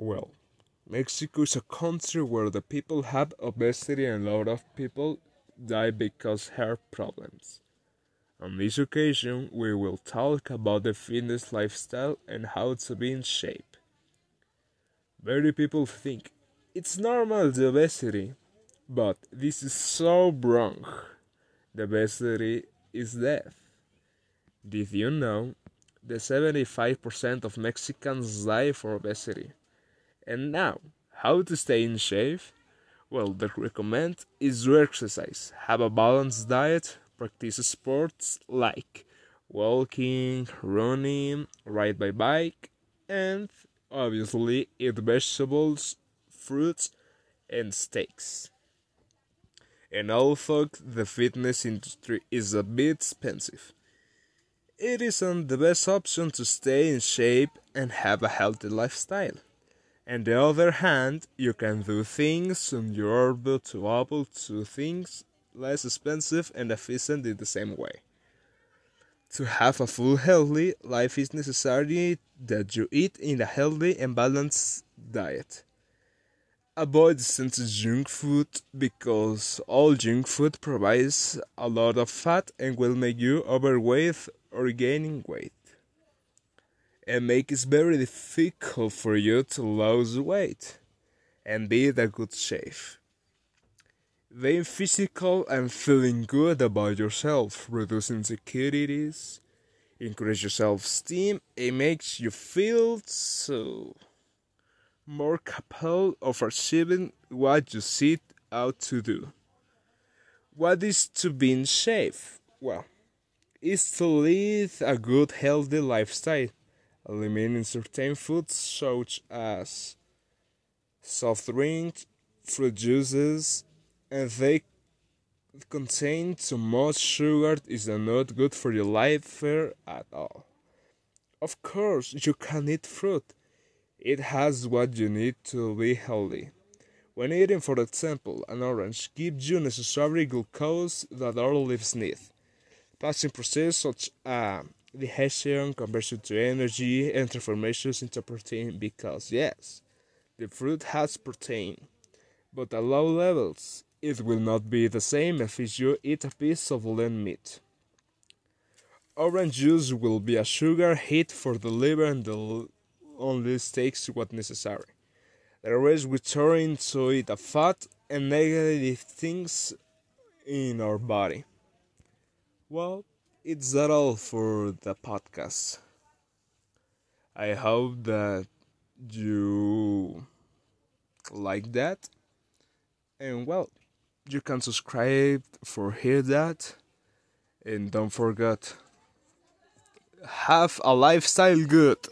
Well, Mexico is a country where the people have obesity and a lot of people die because of health problems. On this occasion, we will talk about the fitness lifestyle and how to be in shape. Many people think it's normal the obesity, but this is so wrong. The obesity is death. Did you know that 75% of Mexicans die for obesity? And now, how to stay in shape? Well, the recommend is to exercise, have a balanced diet, practice sports like walking, running, ride by bike, and obviously eat vegetables, fruits, and steaks. And although the fitness industry is a bit expensive, it isn't the best option to stay in shape and have a healthy lifestyle. On the other hand, you can do things on your orbit to able to things less expensive and efficient in the same way. To have a full healthy life is necessary that you eat in a healthy and balanced diet. Avoid sensitive junk food because all junk food provides a lot of fat and will make you overweight or gaining weight and make it very difficult for you to lose weight and be in a good shape. Being physical and feeling good about yourself reduces insecurities, increases your self-esteem, it makes you feel so more capable of achieving what you set out to do. What is to be in shape? Well, is to live a good healthy lifestyle eliminating certain foods such as soft drinks, fruit juices, and they contain too much sugar is not good for your life at all. Of course, you can eat fruit. It has what you need to be healthy. When eating, for example, an orange gives you necessary glucose that our lives need. Passing process such as digestion, conversion to energy, and transformations into protein because, yes, the fruit has protein, but at low levels, it will not be the same if you eat a piece of lean meat. Orange juice will be a sugar hit for the liver and the only takes what necessary. The rest we turn into it a fat and negative things in our body. Well, it's that all for the podcast. I hope that you like that. And well, you can subscribe for hear that. And don't forget have a lifestyle good.